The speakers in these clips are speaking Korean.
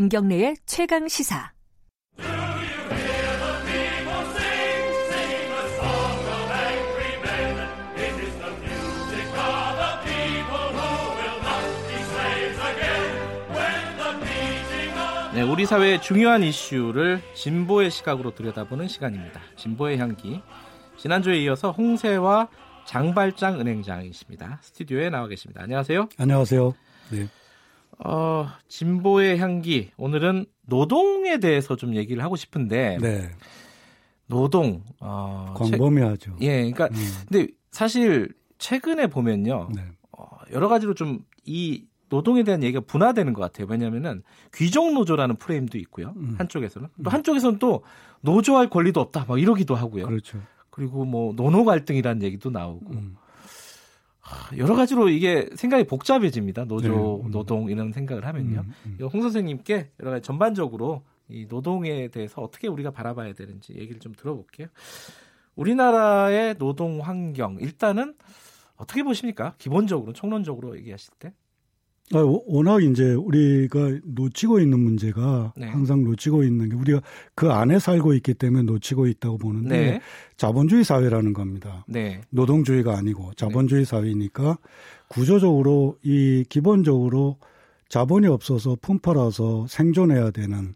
김경래의 최강 시사. 네, 우리 사회의 중요한 이슈를 진보의 시각으로 들여다보는 시간입니다. 진보의 향기. 지난주에 이어서 홍세와 장발장 은행장이십니다. 스튜디오에 나와 계십니다. 안녕하세요. 안녕하세요. 네. 어, 진보의 향기. 오늘은 노동에 대해서 좀 얘기를 하고 싶은데. 네. 노동. 어, 광범위하죠. 최, 예, 그러니까 음. 근데 사실 최근에 보면요. 네. 어, 여러 가지로 좀 이 노동에 대한 얘기가 분화되는 것 같아요. 왜냐하면은 귀족 노조라는 프레임도 있고요. 음. 한쪽에서는 또 음. 한쪽에서는 또 노조할 권리도 없다. 막 이러기도 하고요. 그렇죠. 그리고 뭐 노노 갈등이라는 얘기도 나오고 음. 여러 가지로 이게 생각이 복잡해집니다. 노조, 네. 노동 이런 생각을 하면요. 음, 음. 홍 선생님께 여러 가지 전반적으로 이 노동에 대해서 어떻게 우리가 바라봐야 되는지 얘기를 좀 들어볼게요. 우리나라의 노동 환경 일단은 어떻게 보십니까? 기본적으로 총론적으로 얘기하실 때? 아, 워낙 이제 우리가 놓치고 있는 문제가 네. 항상 놓치고 있는 게 우리가 그 안에 살고 있기 때문에 놓치고 있다고 보는데 네. 자본주의 사회라는 겁니다. 네. 노동주의가 아니고 자본주의 사회니까 구조적으로 이 기본적으로 자본이 없어서 품팔아서 생존해야 되는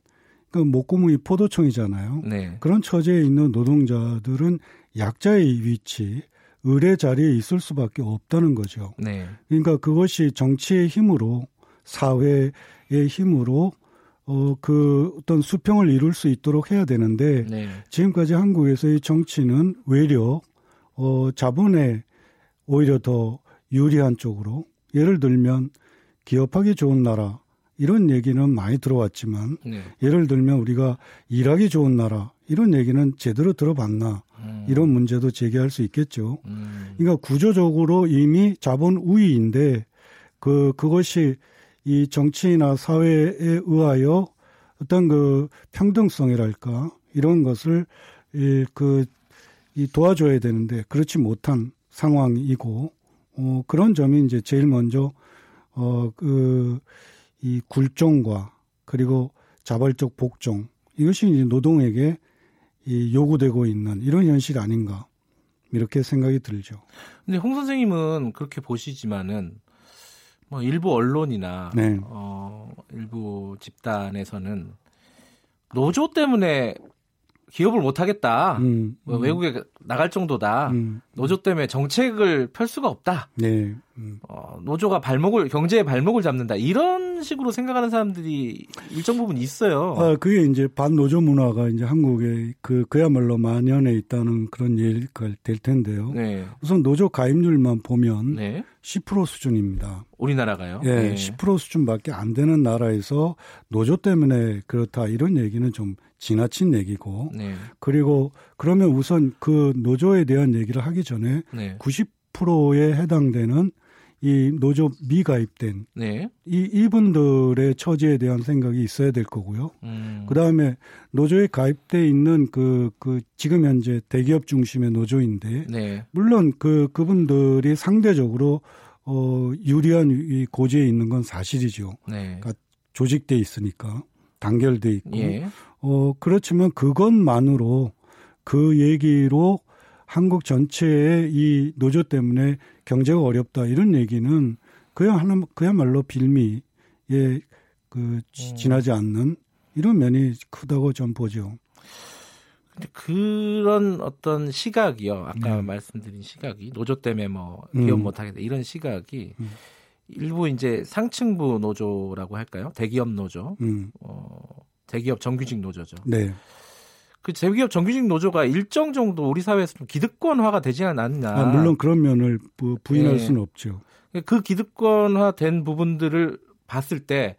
그 목구멍이 포도청이잖아요. 네. 그런 처지에 있는 노동자들은 약자의 위치, 의뢰 자리에 있을 수밖에 없다는 거죠. 네. 그러니까 그것이 정치의 힘으로 사회의 힘으로 어, 그 어떤 수평을 이룰 수 있도록 해야 되는데 네. 지금까지 한국에서의 정치는 외려 어, 자본에 오히려 더 유리한 쪽으로 예를 들면 기업하기 좋은 나라 이런 얘기는 많이 들어왔지만 네. 예를 들면 우리가 일하기 좋은 나라 이런 얘기는 제대로 들어봤나 음. 이런 문제도 제기할 수 있겠죠. 음. 그러니까 구조적으로 이미 자본 우위인데 그 그것이 이 정치나 사회에 의하여 어떤 그 평등성이랄까 이런 것을 이 그 이 도와줘야 되는데 그렇지 못한 상황이고 어 그런 점이 이제 제일 먼저 어 그 이 굴종과 그리고 자발적 복종 이것이 이제 노동에게 이 요구되고 있는 이런 현실 아닌가 이렇게 생각이 들죠. 근데 홍 선생님은 그렇게 보시지만은 뭐 일부 언론이나 네. 어 일부 집단에서는 노조 때문에 기업을 못 하겠다. 음, 뭐 음. 외국에 나갈 정도다. 음, 노조 때문에 정책을 펼 수가 없다. 네. 음. 어, 노조가 발목을 경제의 발목을 잡는다. 이런 식으로 생각하는 사람들이 일정 부분 있어요. 아, 그게 이제 반노조 문화가 이제 한국에 그 그야말로 만연해 있다는 그런 얘기가 될 텐데요. 네. 우선 노조 가입률만 보면 네. 10% 수준입니다. 우리나라가요? 예, 네. 10% 수준밖에 안 되는 나라에서 노조 때문에 그렇다 이런 얘기는 좀 지나친 얘기고 네. 그리고 그러면 우선 그 노조에 대한 얘기를 하기 전에 네. 90%에 해당되는 이 노조 미가입된 네. 이 이분들의 처지에 대한 생각이 있어야 될 거고요. 음. 그 다음에 노조에 가입돼 있는 그, 그 지금 현재 대기업 중심의 노조인데 네. 물론 그 그분들이 상대적으로 어 유리한 이 고지에 있는 건 사실이죠. 네. 그러니까 조직돼 있으니까 단결돼 있고 예. 어 그렇지만 그것만으로 그 얘기로 한국 전체의 이 노조 때문에 경제가 어렵다 이런 얘기는 그야 하나 그야말로 빌미에 그 음. 지나지 않는 이런 면이 크다고 좀 보죠. 근데 그런 어떤 시각이요. 아까 음. 말씀드린 시각이 노조 때문에 뭐 기업 음. 못 하겠다 이런 시각이 음. 일부 이제 상층부 노조라고 할까요? 대기업 노조, 음. 어, 대기업 정규직 노조죠. 네. 그 대기업 정규직 노조가 일정 정도 우리 사회에서 좀 기득권화가 되지 않았나. 아, 물론 그런 면을 부, 인할 네. 수는 없죠. 그 기득권화 된 부분들을 봤을 때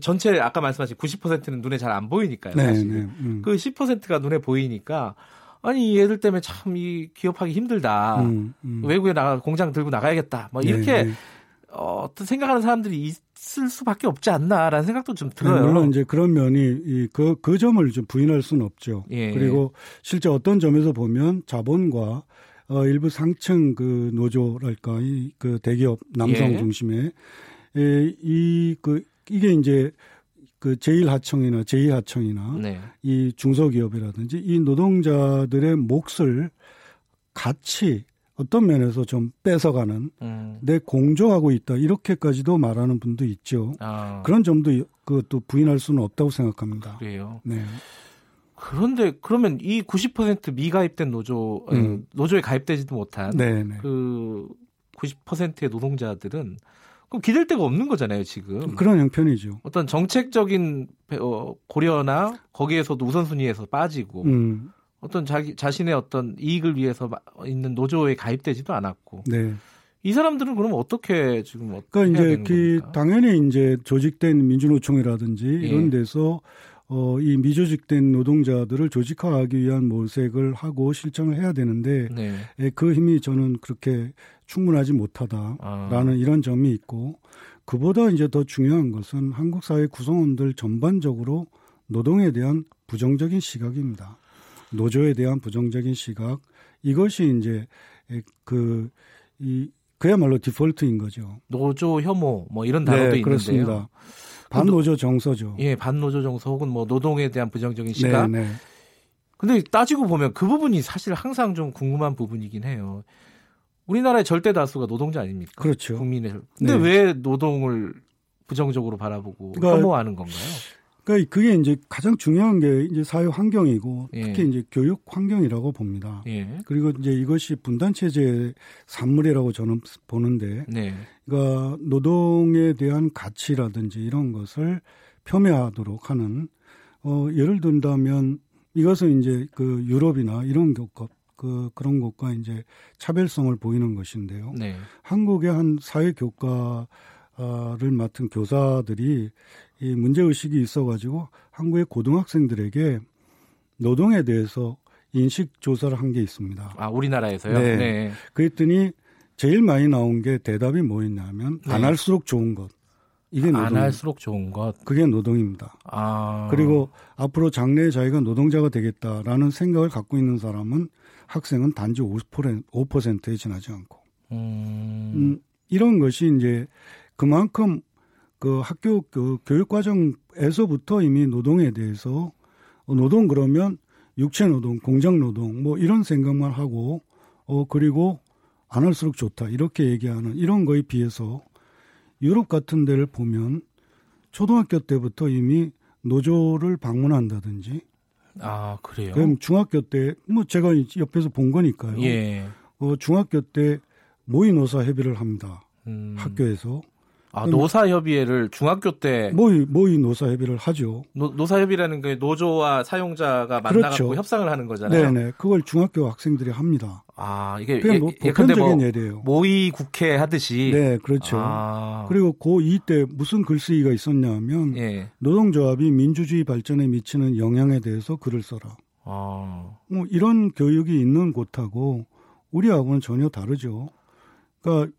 전체 아까 말씀하신 90%는 눈에 잘 안 보이니까요. 네, 사실. 네, 음. 그 10%가 눈에 보이니까 아니 얘들 때문에 참 이 기업하기 힘들다. 음, 음. 외국에 나가 공장 들고 나가야겠다. 뭐 이렇게 네, 네. 어, 어떤 생각하는 사람들이 있을 수밖에 없지 않나라는 생각도 좀 들어요. 네, 물론 이제 그런 면이 이, 그, 그 점을 좀 부인할 수는 없죠. 예. 그리고 실제 어떤 점에서 보면 자본과 어, 일부 상층 그 노조랄까 이 그 대기업 남성 예. 중심의 이, 그 이게 이제 그 제1하청이나 제2하청이나 네. 이 중소기업이라든지 이 노동자들의 몫을 같이 어떤 면에서 좀 뺏어가는 음. 내 공조하고 있다 이렇게까지도 말하는 분도 있죠. 아. 그런 점도 그것도 부인할 수는 없다고 생각합니다. 그래요. 네. 그런데 그러면 이 90% 미가입된 노조 음. 노조에 가입되지도 못한 네네. 네. 그 90%의 노동자들은 그럼 기댈 데가 없는 거잖아요, 지금. 그런 형편이죠. 어떤 정책적인 어, 고려나 거기에서도 우선순위에서 빠지고 음. 어떤 자기 자신의 어떤 이익을 위해서 있는 노조에 가입되지도 않았고. 네. 이 사람들은 그럼 어떻게 지금 어떻게 그러니까 이제 그 당연히 이제 조직된 민주노총이라든지 예. 이런 데서 어, 이 미조직된 노동자들을 조직화하기 위한 모색을 하고 실정을 해야 되는데 네. 예, 그 힘이 저는 그렇게 충분하지 못하다라는 아. 이런 점이 있고 그보다 이제 더 중요한 것은 한국 사회 구성원들 전반적으로 노동에 대한 부정적인 시각입니다. 노조에 대한 부정적인 시각 이것이 이제 그 이 그야말로 디폴트인 거죠. 노조 혐오 뭐 이런 단어도 네, 있는데요. 그렇습니다. 반노조 정서죠. 예, 반노조 정서 혹은 뭐 노동에 대한 부정적인 시각. 네, 네. 근데 따지고 보면 그 부분이 사실 항상 좀 궁금한 부분이긴 해요. 우리나라의 절대 다수가 노동자 아닙니까? 그렇죠. 국민의. 근데 네. 왜 노동을 부정적으로 바라보고 그러니까, 혐오하는 건가요? 그러니까 그게 이제 가장 중요한 게 이제 사회 환경이고 예. 특히 이제 교육 환경이라고 봅니다. 예. 그리고 이제 이것이 분단 체제의 산물이라고 저는 보는데, 네. 그러니까 노동에 대한 가치라든지 이런 것을 폄훼하도록 하는 어 예를 든다면 이것은 이제 그 유럽이나 이런 것, 그 그런 것과 이제 차별성을 보이는 것인데요. 네. 한국의 한 사회 교과를 맡은 교사들이 이 문제 의식이 있어가지고 한국의 고등학생들에게 노동에 대해서 인식 조사를 한 게 있습니다. 아 우리나라에서요? 네. 네. 그랬더니 제일 많이 나온 게 대답이 뭐였냐면 네. 안 할수록 좋은 것. 이게 노동. 안 할수록 좋은 것. 그게 노동입니다. 아. 그리고 앞으로 장래에 자기가 노동자가 되겠다라는 생각을 갖고 있는 사람은 학생은 단지 50%, 5%에 지나지 않고. 음. 음, 이런 것이 이제 그만큼 그 학교 그 교육 과정에서부터 이미 노동에 대해서 어, 노동 그러면 육체 노동, 공장 노동 뭐 이런 생각만 하고 어 그리고 안 할수록 좋다 이렇게 얘기하는 이런 거에 비해서 유럽 같은 데를 보면 초등학교 때부터 이미 노조를 방문한다든지 아 그래요? 그럼 중학교 때 뭐 제가 옆에서 본 거니까요. 예. 어 중학교 때 모의 노사 협의를 합니다. 음. 학교에서 아, 노사협의회를 중학교 때 모의 모의 노사협의를 하죠. 노, 노사협의라는 게 노조와 사용자가 만나고 그렇죠. 협상을 하는 거잖아요. 네네. 그걸 중학교 학생들이 합니다. 아 이게 그게 뭐 예, 보편적인 뭐 예래요. 모의 국회 하듯이. 네, 그렇죠. 아. 그리고 고2 때 무슨 글쓰기가 있었냐면 예. 노동조합이 민주주의 발전에 미치는 영향에 대해서 글을 써라. 아. 뭐 이런 교육이 있는 곳하고 우리하고는 전혀 다르죠. 그러니까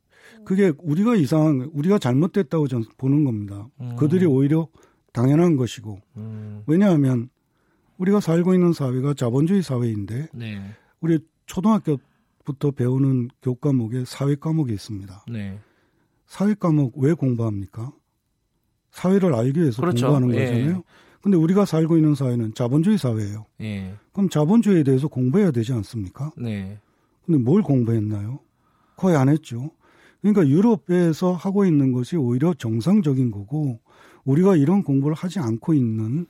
그게 우리가 이상한 우리가 잘못됐다고 저는 보는 겁니다. 음. 그들이 오히려 당연한 것이고 음. 왜냐하면 우리가 살고 있는 사회가 자본주의 사회인데 네. 우리 초등학교부터 배우는 교육 과목에 사회 과목이 있습니다. 네. 사회 과목 왜 공부합니까? 사회를 알기 위해서 그렇죠. 공부하는 예. 거잖아요. 근데 우리가 살고 있는 사회는 자본주의 사회예요. 예. 그럼 자본주의에 대해서 공부해야 되지 않습니까? 네. 근데 뭘 공부했나요? 거의 안 했죠. 그러니까 유럽에서 하고 있는 것이 오히려 정상적인 거고 우리가 이런 공부를 하지 않고 있는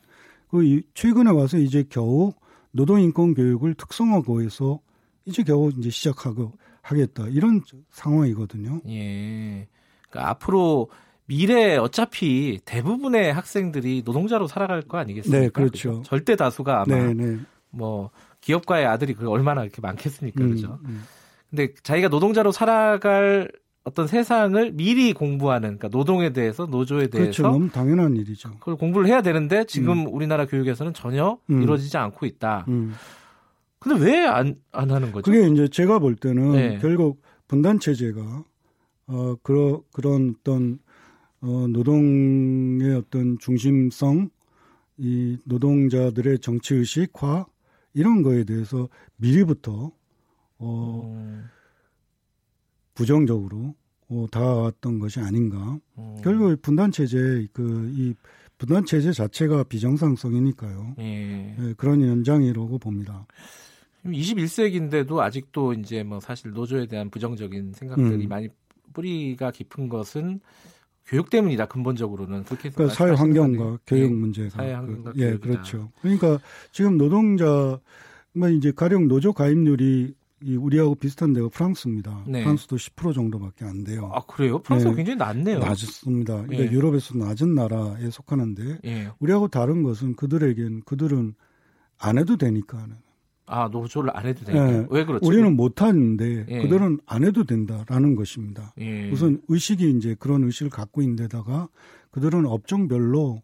그 최근에 와서 이제 겨우 노동인권 교육을 특성화고해서 이제 겨우 이제 시작하고 하겠다 이런 상황이거든요. 예. 그러니까 앞으로 미래 어차피 대부분의 학생들이 노동자로 살아갈 거 아니겠습니까? 네, 그렇죠. 그렇죠? 절대 다수가 아마 네, 네. 뭐 기업가의 아들이 그 얼마나 이렇게 많겠습니까, 음, 그렇죠? 음. 근데 자기가 노동자로 살아갈 어떤 세상을 미리 공부하는 그러니까 노동에 대해서 노조에 대해서 그렇죠. 너무 당연한 일이죠. 그걸 공부를 해야 되는데 지금 음. 우리나라 교육에서는 전혀 음. 이루어지지 않고 있다. 음. 근데 왜 안 안 하는 거죠? 그게 이제 제가 볼 때는 네. 결국 분단 체제가 어 그런 그런 어떤 어 노동의 어떤 중심성 이 노동자들의 정치 의식화 이런 거에 대해서 미리부터 어 음. 부정적으로 어, 다왔던 것이 아닌가. 음. 결국 분단 체제 그이 분단 체제 자체가 비정상성이니까요. 예. 예, 그런 연장이라고 봅니다. 21세기인데도 아직도 이제 뭐 사실 노조에 대한 부정적인 생각들이 음. 많이 뿌리가 깊은 것은 교육 때문이다 근본적으로는 그렇게 그러니까 사회 환경과 교육 예, 문제가 사회 환경과 그, 예 그렇죠. 그러니까 지금 노동자 뭐 이제 가령 노조 가입률이 이 우리하고 비슷한 데가 프랑스입니다. 네. 프랑스도 10% 정도밖에 안 돼요. 아 그래요? 프랑스가 네. 굉장히 낮네요. 낮습니다. 그러니까 예. 유럽에서 낮은 나라에 속하는데 예. 우리하고 다른 것은 그들에겐 그들은 안 해도 되니까는. 아 노조를 안 해도 되니까 네. 왜 그렇죠? 우리는 못 하는데 예. 그들은 안 해도 된다라는 것입니다. 예. 우선 의식이 이제 그런 의식을 갖고 있는데다가 그들은 업종별로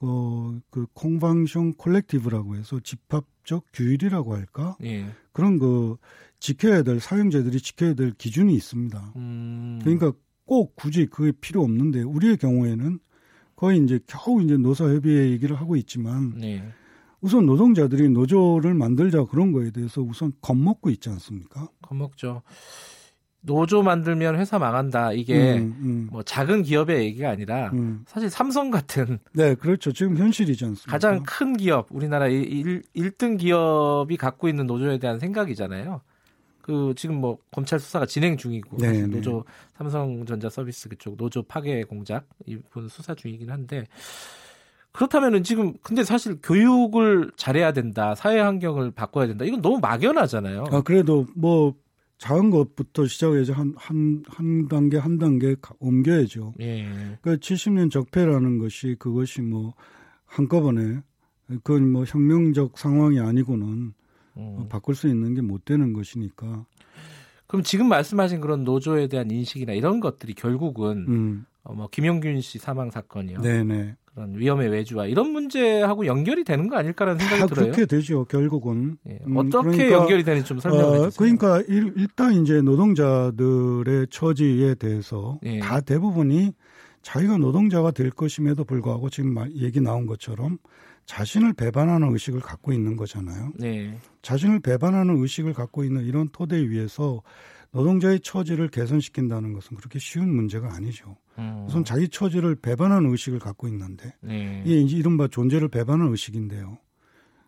어, 그 콩방숑 콜렉티브라고 해서 집합적 규율이라고 할까? 예. 그런 그 지켜야 될 사용자들이 지켜야 될 기준이 있습니다. 음. 그러니까 꼭 굳이 그게 필요 없는데 우리의 경우에는 거의 이제 겨우 이제 노사협의회 얘기를 하고 있지만 네. 우선 노동자들이 노조를 만들자 그런 거에 대해서 우선 겁먹고 있지 않습니까? 겁먹죠. 노조 만들면 회사 망한다. 이게 음, 음. 뭐 작은 기업의 얘기가 아니라 음. 사실 삼성 같은 네, 그렇죠. 지금 현실이지 않습니까? 가장 큰 기업, 우리나라 1, 1등 기업이 갖고 있는 노조에 대한 생각이잖아요. 그 지금 뭐 검찰 수사가 진행 중이고 네, 네. 노조 삼성전자 서비스 그쪽 노조 파괴 공작 이분 수사 중이긴 한데 그렇다면은 지금 근데 사실 교육을 잘해야 된다 사회 환경을 바꿔야 된다 이건 너무 막연하잖아요. 아 그래도 뭐 작은 것부터 시작해서 한, 한, 한 단계, 한 단계 옮겨야죠. 예. 그러니까 70년 적폐라는 것이 그것이 뭐 한꺼번에 그건 뭐 혁명적 상황이 아니고는 음. 바꿀 수 있는 게 못 되는 것이니까. 그럼 지금 말씀하신 그런 노조에 대한 인식이나 이런 것들이 결국은 음. 어, 뭐 김용균 씨 사망 사건이요. 네네. 그런 위험의 외주와 이런 문제하고 연결이 되는 거 아닐까라는 생각이 들어요. 그렇게 되죠. 결국은 예, 음, 어떻게 그러니까, 연결이 되는지 좀 설명해 어, 주세요. 그러니까 일, 단 이제 노동자들의 처지에 대해서 예. 다 대부분이 자기가 노동자가 될 것임에도 불구하고 지금 얘기 나온 것처럼 자신을 배반하는 의식을 갖고 있는 거잖아요. 네. 자신을 배반하는 의식을 갖고 있는 이런 토대 위에서 노동자의 처지를 개선시킨다는 것은 그렇게 쉬운 문제가 아니죠. 음. 우선 자기 처지를 배반하는 의식을 갖고 있는데 네. 이게 이제 이른바 존재를 배반하는 의식인데요.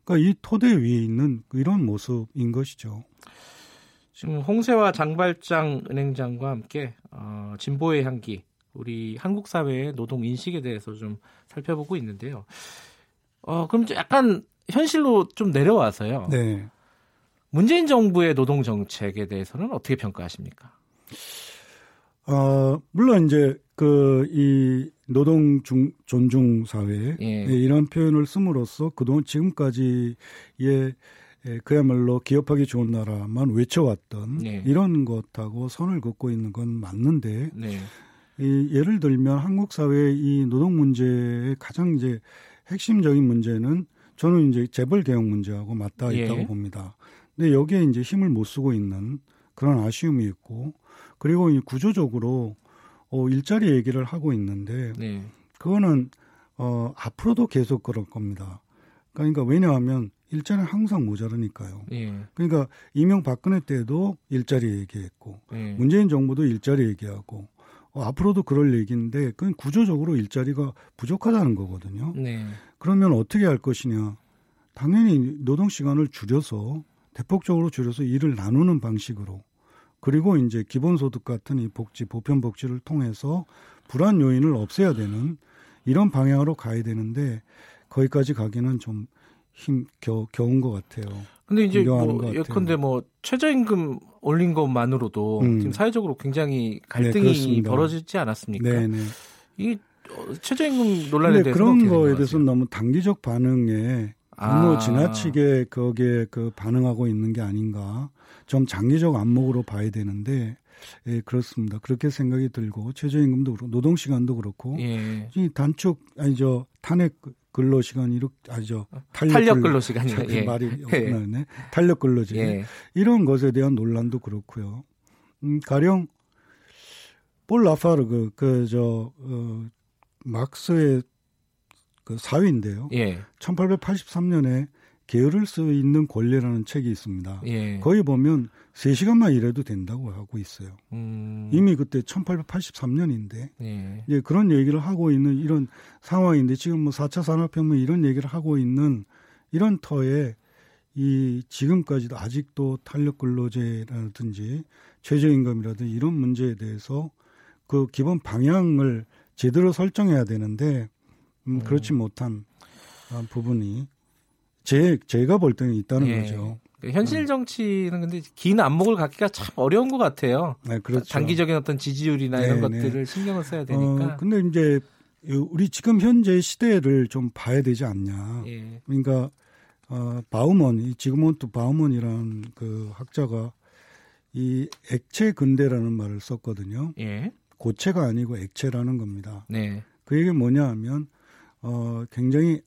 그러니까 이 토대 위에 있는 이런 모습인 것이죠. 지금 홍세화 장발장 은행장과 함께 어, 진보의 향기 우리 한국 사회의 노동 인식에 대해서 좀 살펴보고 있는데요. 어, 그럼 약간 현실로 좀 내려와서요. 네. 문재인 정부의 노동 정책에 대해서는 어떻게 평가하십니까? 어, 물론 이제 그 이 노동 중, 존중 사회 예. 네, 이런 표현을 씀으로써 그동안 지금까지의 예, 그야말로 기업하기 좋은 나라만 외쳐왔던 네. 이런 것하고 선을 긋고 있는 건 맞는데 네. 이 예를 들면 한국 사회의 이 노동 문제의 가장 이제 핵심적인 문제는 저는 이제 재벌 개혁 문제하고 맞닿아 예. 있다고 예. 봅니다. 근데 여기에 이제 힘을 못 쓰고 있는 그런 아쉬움이 있고 그리고 이 구조적으로 어 일자리 얘기를 하고 있는데 네. 그거는 어 앞으로도 계속 그럴 겁니다. 그러니까 왜냐하면 일자리는 항상 모자르니까요. 예. 그러니까 이명박근혜 때도 일자리 얘기했고 예. 문재인 정부도 일자리 얘기하고 어, 앞으로도 그럴 얘기인데 그건 구조적으로 일자리가 부족하다는 거거든요. 네. 그러면 어떻게 할 것이냐? 당연히 노동 시간을 줄여서 대폭적으로 줄여서 일을 나누는 방식으로 그리고 이제 기본소득 같은 이 복지 보편 복지를 통해서 불안 요인을 없애야 되는 이런 방향으로 가야 되는데 거기까지 가기는 좀 힘 겨, 겨운 것 같아요. 근데 이제 뭐 예컨대 뭐 최저임금 올린 것만으로도 음. 지금 사회적으로 굉장히 갈등이 네, 벌어지지 않았습니까? 네네. 네. 이 어, 최저임금 논란에 대해서 그런 거에 대해서는 너무 단기적 반응에 너무 아. 지나치게 거기에 그 반응하고 있는 게 아닌가. 좀 장기적 안목으로 봐야 되는데 예, 그렇습니다. 그렇게 생각이 들고 최저임금도 그렇고 노동 시간도 그렇고 예. 이 단축 아니죠 탄핵 근로 시간이 이렇게 아니죠 탄력, 탄력 근로 시간이 예. 말이 나네 예. 탄력 근로제 예. 이런 것에 대한 논란도 그렇고요. 음, 가령 볼 라파르 그 그저 어, 막스의 그 사위인데요. 예. 1883년에 게으를 수 있는 권리라는 책이 있습니다. 예. 거기 보면 3시간만 일해도 된다고 하고 있어요. 음. 이미 그때 1883년인데 예. 이제 그런 얘기를 하고 있는 이런 상황인데 지금 뭐 4차 산업혁명 이런 얘기를 하고 있는 이런 터에 이 지금까지도 아직도 탄력 근로제라든지 최저임금이라든지 이런 문제에 대해서 그 기본 방향을 제대로 설정해야 되는데 음, 그렇지 못한 부분이 제 제가 볼 때는 있다는 예. 거죠. 그 현실 정치는 근데 긴 안목을 갖기가 참 어려운 것 같아요. 네, 그렇죠. 단기적인 어떤 지지율이나 네, 이런 네. 것들을 신경을 써야 되니까. 어, 근데 이제 우리 지금 현재 시대를 좀 봐야 되지 않냐. 예. 그러니까 어, 바우먼, 지그몬트 바우먼이라는 그 학자가 이 액체 근대라는 말을 썼거든요. 예. 고체가 아니고 액체라는 겁니다. 네. 그 얘기 뭐냐 하면 어, 굉장히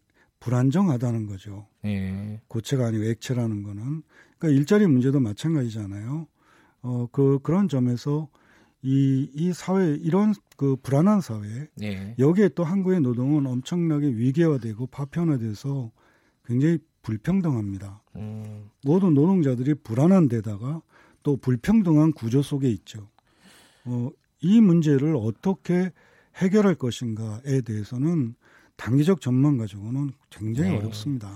불안정하다는 거죠. 예. 고체가 아니고 액체라는 거는 그러니까 일자리 문제도 마찬가지잖아요. 어, 그 그런 점에서 이, 이 사회, 이런 그 불안한 사회, 예. 여기에 또 한국의 노동은 엄청나게 위계화되고 파편화돼서 굉장히 불평등합니다. 음. 모든 노동자들이 불안한 데다가 또 불평등한 구조 속에 있죠. 어, 이 문제를 어떻게 해결할 것인가에 대해서는 단기적 전망 가지고는 굉장히 네. 어렵습니다.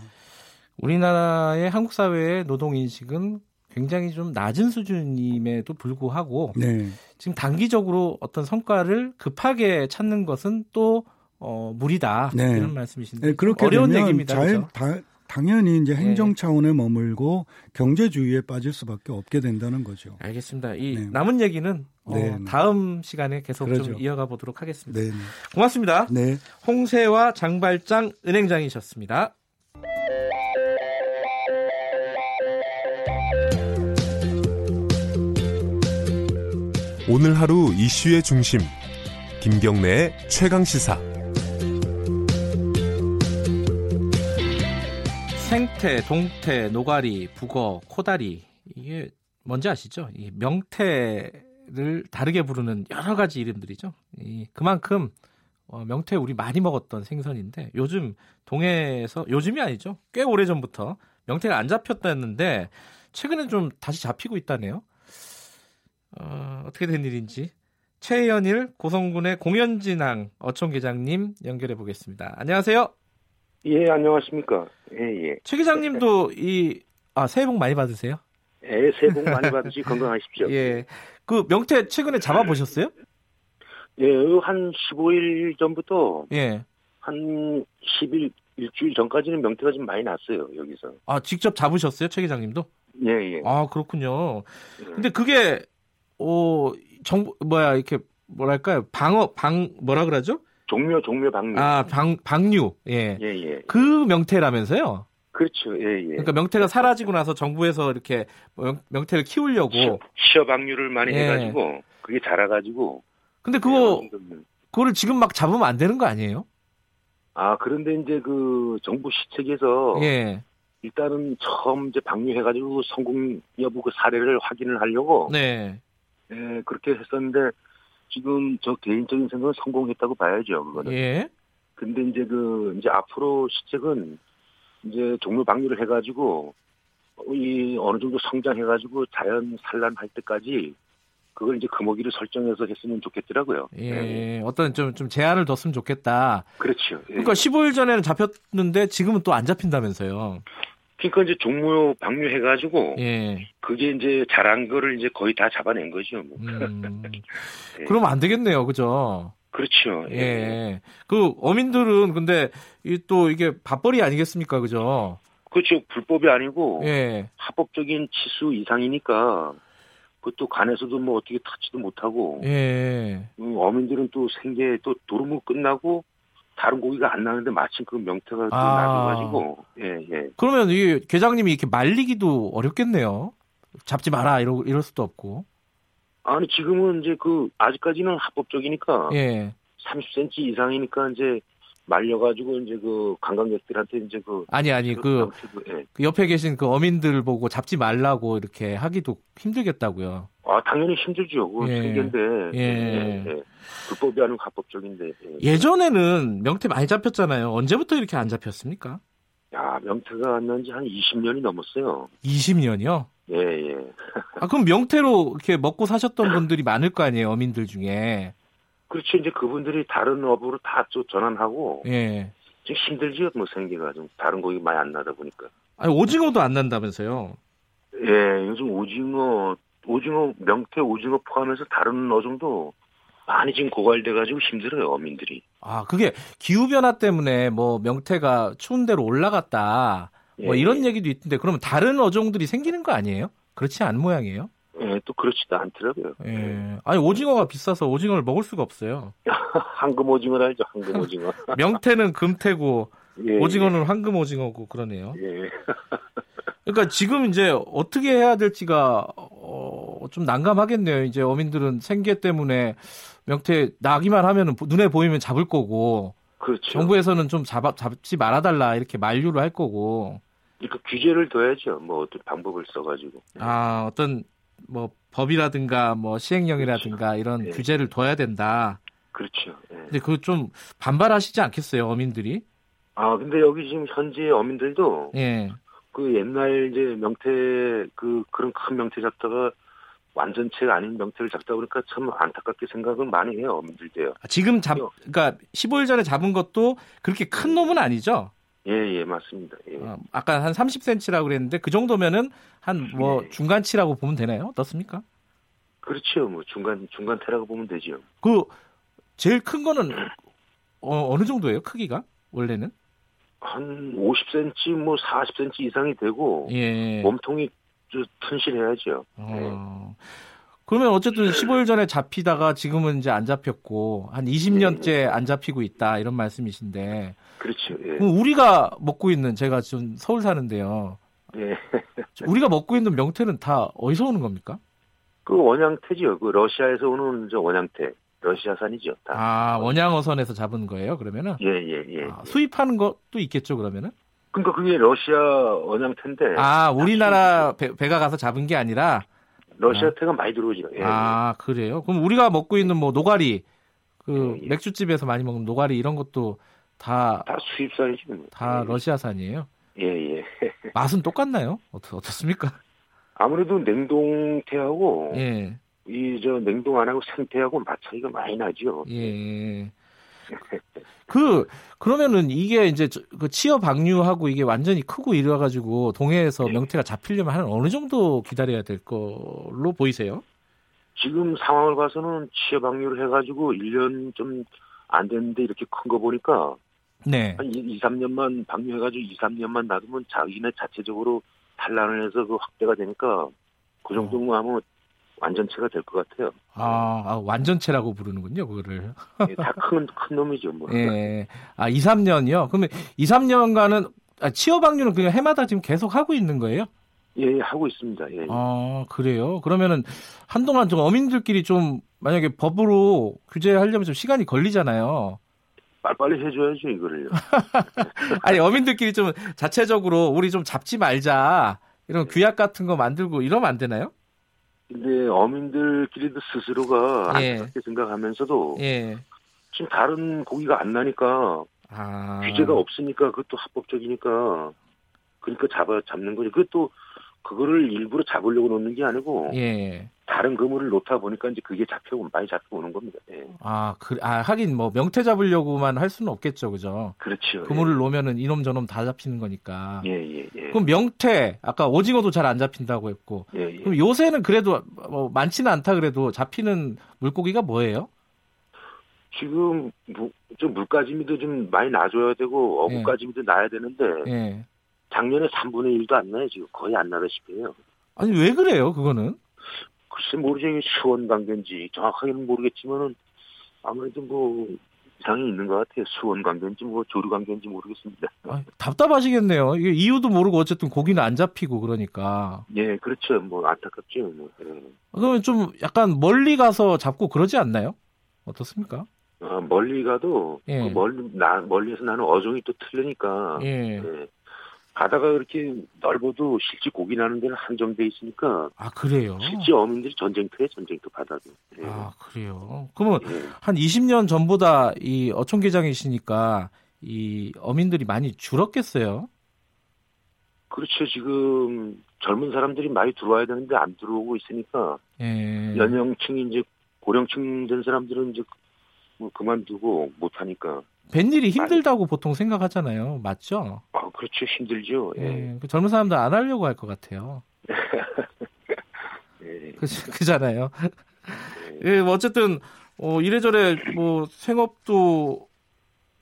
우리나라의 한국 사회의 노동 인식은 굉장히 좀 낮은 수준임에도 불구하고 네. 지금 단기적으로 어떤 성과를 급하게 찾는 것은 또 어, 무리다 네. 이런 말씀이신데 네, 그렇게 어려운 얘기입니다. 잘, 그렇죠? 다, 당연히 이제 네. 행정 차원에 머물고 경제주의에 빠질 수밖에 없게 된다는 거죠. 알겠습니다. 이 네. 남은 얘기는 어, 네. 다음 시간에 계속 그러죠. 좀 이어가 보도록 하겠습니다. 네. 고맙습니다. 네. 홍세와 장발장 은행장이셨습니다. 오늘 하루 이슈의 중심 김경래의 최강 시사 생태, 동태, 노가리, 북어, 코다리 이게 뭔지 아시죠? 이 명태를 다르게 부르는 여러 가지 이름들이죠. 이 그만큼 어, 명태 우리 많이 먹었던 생선인데 요즘 동해에서 요즘이 아니죠. 꽤 오래 전부터 명태가 안 잡혔다는데 최근에 좀 다시 잡히고 있다네요. 어, 어떻게 된 일인지 최연일 고성군의 공연진항 어촌 계장님 연결해 보겠습니다. 안녕하세요. 예, 안녕하십니까. 예, 예. 최 기장님도 이, 아, 새해 복 많이 받으세요? 예, 새해 복 많이 받으시 건강하십시오. 예. 그 명태 최근에 잡아보셨어요? 예, 한 15일 전부터. 예. 한 10일, 일주일 전까지는 명태가 좀 많이 났어요, 여기서. 아, 직접 잡으셨어요, 최 기장님도? 예, 예. 아, 그렇군요. 예. 근데 그게, 어, 정부, 뭐야, 이렇게, 뭐랄까요, 방어, 방, 뭐라 그러죠? 종묘 종묘 방류. 아, 방 방류. 예. 예, 예. 그 명태라면서요? 그렇죠. 예, 예. 그러니까 명태가 사라지고 나서 정부에서 이렇게 명 태를 키우려고 시어 방류를 많이 예. 해 가지고 그게 자라 가지고 근데 그거 그거를 지금 막 잡으면 안 되는 거 아니에요? 아, 그런데 이제 그 정부 시책에서 예. 일단은 처음 이제 방류해 가지고 성공 여부 그 사례를 확인을 하려고 네. 예, 그렇게 했었는데 지금 저 개인적인 생각은 성공했다고 봐야죠, 그거는. 예. 근데 이제 그, 이제 앞으로 시책은 이제 종류 방류를 해가지고 이 어느 정도 성장해가지고 자연 산란할 때까지 그걸 이제 금어기를 설정해서 했으면 좋겠더라고요. 예, 네. 어떤 좀, 좀 제한을 뒀으면 좋겠다. 그렇죠. 예. 그러니까 15일 전에는 잡혔는데 지금은 또 안 잡힌다면서요. 그러니까 이제 종무 방류해가지고 예. 그게 이제 자란 거를 이제 거의 다 잡아낸 거죠. 뭐. 음. 예. 그러면 안 되겠네요, 그죠? 그렇죠. 예. 예. 그 어민들은 근데 또 이게 밥벌이 아니겠습니까, 그죠? 그렇죠. 불법이 아니고 예. 합법적인 치수 이상이니까 그것도 간에서도 뭐 어떻게 타지도 못하고 예. 음, 어민들은 또 생계 또 도루묵 끝나고 다른 고기가 안 나는데 마침 그 명태가 아. 나줘가지고 예 예. 그러면 이 계장님이 이렇게 말리기도 어렵겠네요. 잡지 마라 이러 이럴 수도 없고. 아니 지금은 이제 그 아직까지는 합법적이니까 예. 30cm 이상이니까 이제 말려가지고 이제 그 관광객들한테 이제 그 아니 아니 그, 예. 그 옆에 계신 그 어민들 보고 잡지 말라고 이렇게 하기도 힘들겠다고요. 아 당연히 힘들죠. 그 예. 생계인데 예. 예. 예. 불법이 아니고 합법적인데. 예. 전에는 명태 많이 잡혔잖아요. 언제부터 이렇게 안 잡혔습니까? 야, 명태가 안 난지 한 20년이 넘었어요. 20년이요? 예, 예. 아, 그럼 명태로 이렇게 먹고 사셨던 분들이 많을 거 아니에요, 어민들 중에. 그렇죠. 이제 그분들이 다른 업으로 다 전환하고. 예. 좀 힘들지요, 뭐 생계가 좀 다른 고기 많이 안 나다 보니까. 아니, 오징어도 안 난다면서요? 예, 요즘 오징어, 오징어, 명태 오징어 포함해서 다른 어종도 많이 지금 고갈돼 가지고 힘들어요, 어민들이. 아, 그게 기후 변화 때문에 뭐 명태가 추운 데로 올라갔다. 뭐 예, 이런 예. 얘기도 있던데, 그러면 다른 어종들이 생기는 거 아니에요? 그렇지 않은 모양이에요? 예, 또 그렇지도 않더라고요. 예. 아니, 오징어가 비싸서 오징어를 먹을 수가 없어요. 황금 오징어 알죠? 황금 오징어. 명태는 금태고, 예, 오징어는 황금 오징어고, 그러네요. 예. 그러니까 지금 이제 어떻게 해야 될지가, 어, 좀 난감하겠네요. 이제 어민들은 생계 때문에 명태 나기만 하면 눈에 보이면 잡을 거고, 그렇죠. 정부에서는 좀 잡아, 잡지 말아달라 이렇게 만류를 할 거고. 그러니까 규제를 둬야죠. 뭐 어떤 방법을 써가지고. 아 어떤 뭐 법이라든가 뭐 시행령이라든가 그렇죠. 이런 네. 규제를 둬야 된다. 그렇죠. 네. 근데 그거 좀 반발하시지 않겠어요, 어민들이? 아 근데 여기 지금 현재 어민들도 예. 그 옛날 이제 명태 그 그런 큰 명태 잡다가 완전체가 아닌 명태를 잡다 보니까 참 안타깝게 생각을 많이 해요, 어민들도요. 아, 지금 잡, 그러니까 15일 전에 잡은 것도 그렇게 큰 놈은 아니죠? 예, 예, 맞습니다. 예. 어, 아까 한 30cm라고 그랬는데 그 정도면은 한뭐 예. 중간치라고 보면 되나요? 어떻습니까? 그렇죠. 뭐 중간 중간태라고 보면 되죠. 그 제일 큰 거는 어, 어느 정도예요? 크기가 원래는? 한 50cm, 뭐 40cm 이상이 되고 예. 몸통이 좀 튼실해야죠. 어. 네. 그러면 어쨌든 15일 전에 잡히다가 지금은 이제 안 잡혔고 한 20년째 네. 안 잡히고 있다 이런 말씀이신데. 그렇죠. 예. 그럼 우리가 먹고 있는 제가 좀 서울 사는데요. 예. 우리가 먹고 있는 명태는 다 어디서 오는 겁니까? 그 원양태죠. 그 러시아에서 오는 저 원양태. 러시아산이죠. 다. 아 원양어선에서 잡은 거예요? 그러면은? 예 예예. 예, 예, 아, 수입하는 것도 있겠죠 그러면은? 그러니까 그게 러시아 원양태인데. 아 우리나라 배, 배가 가서 잡은 게 아니라. 러시아 태가 아. 많이 들어오죠. 예, 아 그래요? 그럼 우리가 먹고 있는 뭐 노가리, 그 예, 예. 맥주집에서 많이 먹는 노가리 이런 것도 다. 다 수입산이죠. 뭐. 다 러시아산이에요. 예 예. 맛은 똑같나요? 어떻 어떻습니까? 아무래도 냉동태하고 예. 이 저 냉동 안 하고 생태하고 맛 차이가 많이 나죠. 예. 그 그러면은 이게 이제 그 치어 방류하고 이게 완전히 크고 이래 가지고 동해에서 네. 명태가 잡히려면 한 어느 정도 기다려야 될 걸로 보이세요? 지금 상황을 봐서는 치어 방류를 해 가지고 1년 좀 안 됐는데 이렇게 큰 거 보니까 네. 한 2, 3년만 방류해 가지고 2, 3년만 놔두면 자기네 자체적으로 단란을 해서 그 확대가 되니까 그 정도면 하면 완전체가 될 것 같아요. 아, 아, 완전체라고 부르는군요, 그거를. 예, 다큰 큰 놈이죠, 뭐. 예. 아, 2, 3년이요? 그러면 2, 3년간은 아, 치어 방류는 그냥 해마다 지금 계속 하고 있는 거예요? 예, 하고 있습니다. 예. 아, 그래요? 그러면은 한동안 좀 어민들끼리 좀 만약에 법으로 규제하려면 좀 시간이 걸리잖아요. 빨리빨리 해줘야죠, 이거를요. 아니, 어민들끼리 좀 자체적으로 우리 좀 잡지 말자. 이런 규약 같은 거 만들고 이러면 안 되나요? 근데 어민들끼리도 스스로가 예. 안타깝게 생각하면서도 예. 지금 다른 고기가 안 나니까 아. 규제가 없으니까 그것도 합법적이니까 그러니까 잡아 잡는 거죠. 그것도 그거를 일부러 잡으려고 놓는 게 아니고 예. 다른 그물을 놓다 보니까 이제 그게 잡혀 많이 잡혀오는 겁니다. 예. 아, 그, 아 하긴 뭐 명태 잡으려고만 할 수는 없겠죠, 그죠? 그렇죠. 그물을 예. 놓으면은 이놈 저놈 다 잡히는 거니까. 예, 예, 예. 그럼 명태 아까 오징어도 잘 안 잡힌다고 했고. 예, 예. 그럼 요새는 그래도 뭐 많지는 않다 그래도 잡히는 물고기가 뭐예요? 지금 무, 좀 물가짐이도 좀 많이 놔줘야 되고 예. 나야 되는데 예. 작년에 3분의 1도 안 나요. 지금 거의 안 나다시피 해요. 아니 왜 그래요? 그거는? 글쎄 모르죠. 이게 수원 관계인지 정확하게는 모르겠지만은 아무래도 뭐 이상이 있는 것 같아요. 수원 관계인지 뭐 조류 관계인지 모르겠습니다. 아, 답답하시겠네요. 이게 이유도 모르고 어쨌든 고기는 안 잡히고 그러니까. 예, 그렇죠. 뭐 안타깝죠. 뭐. 예. 그러면 좀 약간 멀리 가서 잡고 그러지 않나요? 어떻습니까? 아, 멀리 가도 예. 그 멀리 나 멀리에서 나는 어종이 또 틀리니까 예. 예. 바다가 그렇게 넓어도 실제 고기 나는 데는 한정돼 있으니까. 아 그래요. 실제 어민들이 전쟁터에 전쟁터 바다도. 예. 아 그래요. 그러면 예. 한 20년 전보다 이 어촌계장이시니까 이 어민들이 많이 줄었겠어요. 그렇죠. 지금 젊은 사람들이 많이 들어와야 되는데 안 들어오고 있으니까 예. 연령층이 이제 고령층 된 사람들은 이제 뭐 그만두고 못 하니까 벤일이 힘들다고 많이... 보통 생각하잖아요. 맞죠? 아, 그렇죠. 힘들죠. 예. 예. 젊은 사람들 안 하려고 할 것 같아요. 예. 그, 그잖아요. 예. 예, 뭐 어쨌든 어, 이래저래 뭐 생업도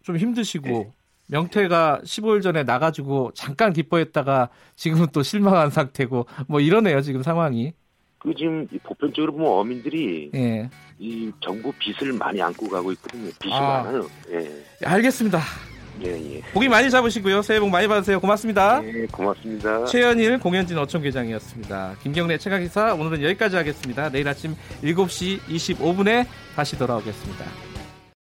좀 힘드시고 예. 명태가 15일 전에 나가지고 잠깐 기뻐했다가 지금은 또 실망한 상태고 뭐 이러네요 지금 상황이. 그 지금 보편적으로 보면 어민들이 예. 이 정부 빚을 많이 안고 가고 있거든요. 빚이 아. 많아요. 예. 알겠습니다. 예, 예. 고기 많이 잡으시고요. 새해 복 많이 받으세요. 고맙습니다. 예, 고맙습니다. 최현일 공연진 어촌계장이었습니다. 김경래 최강기사 오늘은 여기까지 하겠습니다. 내일 아침 7시 25분에 다시 돌아오겠습니다.